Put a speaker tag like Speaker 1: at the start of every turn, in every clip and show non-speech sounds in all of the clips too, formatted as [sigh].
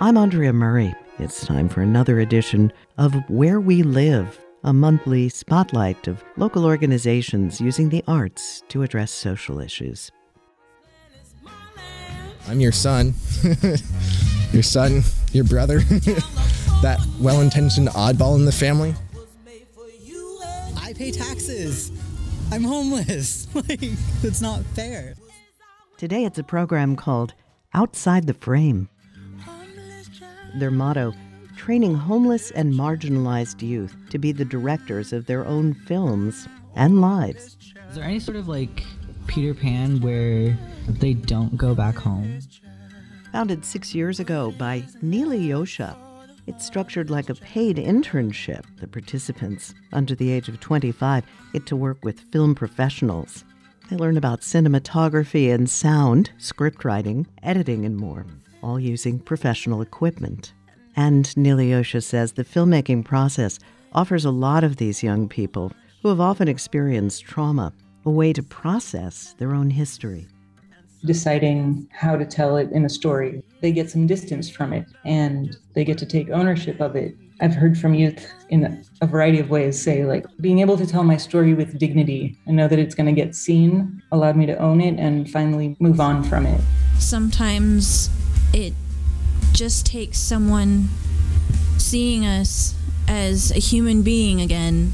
Speaker 1: I'm Andrea Murray. It's time for another edition of Where We Live, a monthly spotlight of local organizations using the arts to address social issues.
Speaker 2: I'm your son, [laughs] your son, your brother, [laughs] that well intentioned oddball in the family.
Speaker 3: I pay taxes. I'm homeless. [laughs] Like, it's not fair.
Speaker 1: Today it's a program called Outside the Frame. Their motto training homeless and marginalized youth to be the directors of their own films and lives.
Speaker 4: Is there any sort of like Peter Pan where they don't go back home?
Speaker 1: Founded six years ago by Neely Yosha, it's structured like a paid internship. The participants, under the age of 25, get to work with film professionals. They learn about cinematography and sound, script writing, editing, and more all using professional equipment. And Yosha says the filmmaking process offers a lot of these young people who have often experienced trauma a way to process their own history.
Speaker 5: Deciding how to tell it in a story, they get some distance from it and they get to take ownership of it. I've heard from youth in a variety of ways say, like, being able to tell my story with dignity and know that it's going to get seen allowed me to own it and finally move on from it.
Speaker 6: Sometimes it just takes someone seeing us as a human being again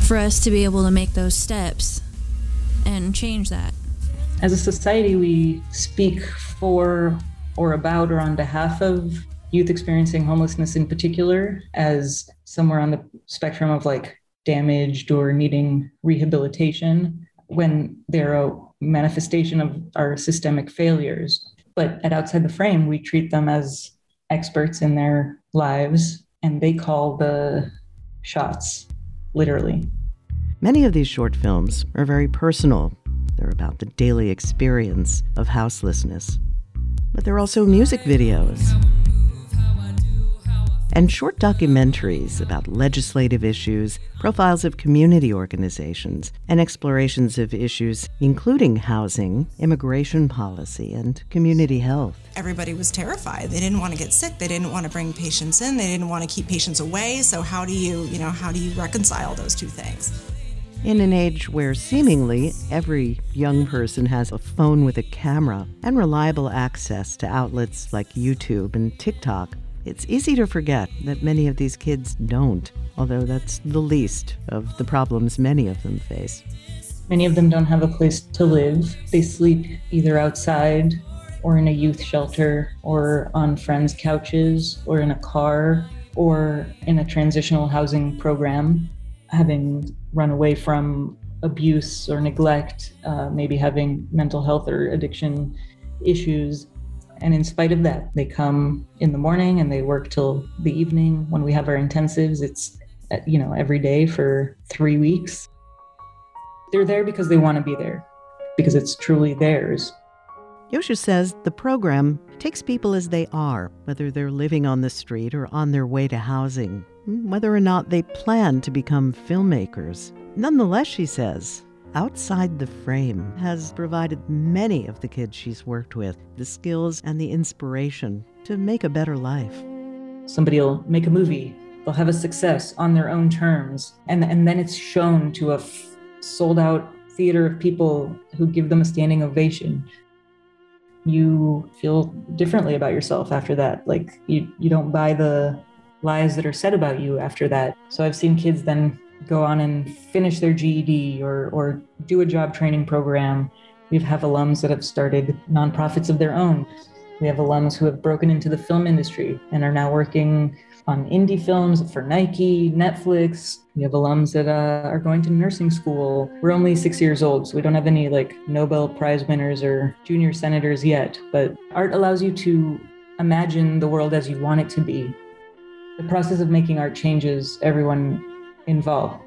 Speaker 6: for us to be able to make those steps and change that.
Speaker 5: As a society, we speak for or about or on behalf of youth experiencing homelessness in particular as somewhere on the spectrum of like damaged or needing rehabilitation when they're a manifestation of our systemic failures but at Outside the Frame, we treat them as experts in their lives and they call the shots, literally.
Speaker 1: Many of these short films are very personal. They're about the daily experience of houselessness. But they're also music videos and short documentaries about legislative issues, profiles of community organizations, and explorations of issues including housing, immigration policy, and community health.
Speaker 7: Everybody was terrified. They didn't want to get sick. They didn't want to bring patients in. They didn't want to keep patients away. So how do you, you know, how do you reconcile those two things?
Speaker 1: In an age where seemingly every young person has a phone with a camera and reliable access to outlets like YouTube and TikTok, it's easy to forget that many of these kids don't, although that's the least of the problems many of them face.
Speaker 5: Many of them don't have a place to live. They sleep either outside or in a youth shelter or on friends' couches or in a car or in a transitional housing program, having run away from abuse or neglect, uh, maybe having mental health or addiction issues. And in spite of that, they come in the morning and they work till the evening. When we have our intensives, it's uh, you know every day for three weeks. They're there because they want to be there, because it's truly theirs.
Speaker 1: Yosha says the program takes people as they are, whether they're living on the street or on their way to housing, whether or not they plan to become filmmakers. Nonetheless, she says, Outside the Frame has provided many of the kids she's worked with the skills and the inspiration to make a better life.
Speaker 5: Somebody will make a movie, they'll have a success on their own terms, and, and then it's shown to a f- sold out theater of people who give them a standing ovation. You feel differently about yourself after that. Like you, you don't buy the lies that are said about you after that. So I've seen kids then go on and finish their GED or, or do a job training program. We have alums that have started nonprofits of their own. We have alums who have broken into the film industry and are now working on indie films for Nike, Netflix. We have alums that uh, are going to nursing school. We're only six years old, so we don't have any like Nobel Prize winners or junior senators yet. But art allows you to imagine the world as you want it to be. The process of making art changes everyone involved.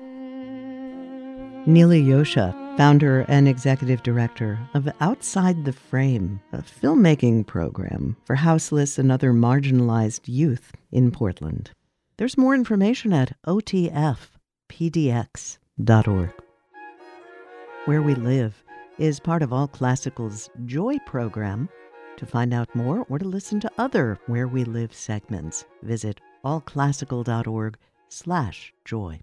Speaker 1: Neely Yosha, founder and executive director of Outside the Frame, a filmmaking program for houseless and other marginalized youth in Portland. There's more information at otfpdx.org. Where We Live is part of All Classical's Joy program. To find out more or to listen to other Where We Live segments, visit allclassical.org slash joy.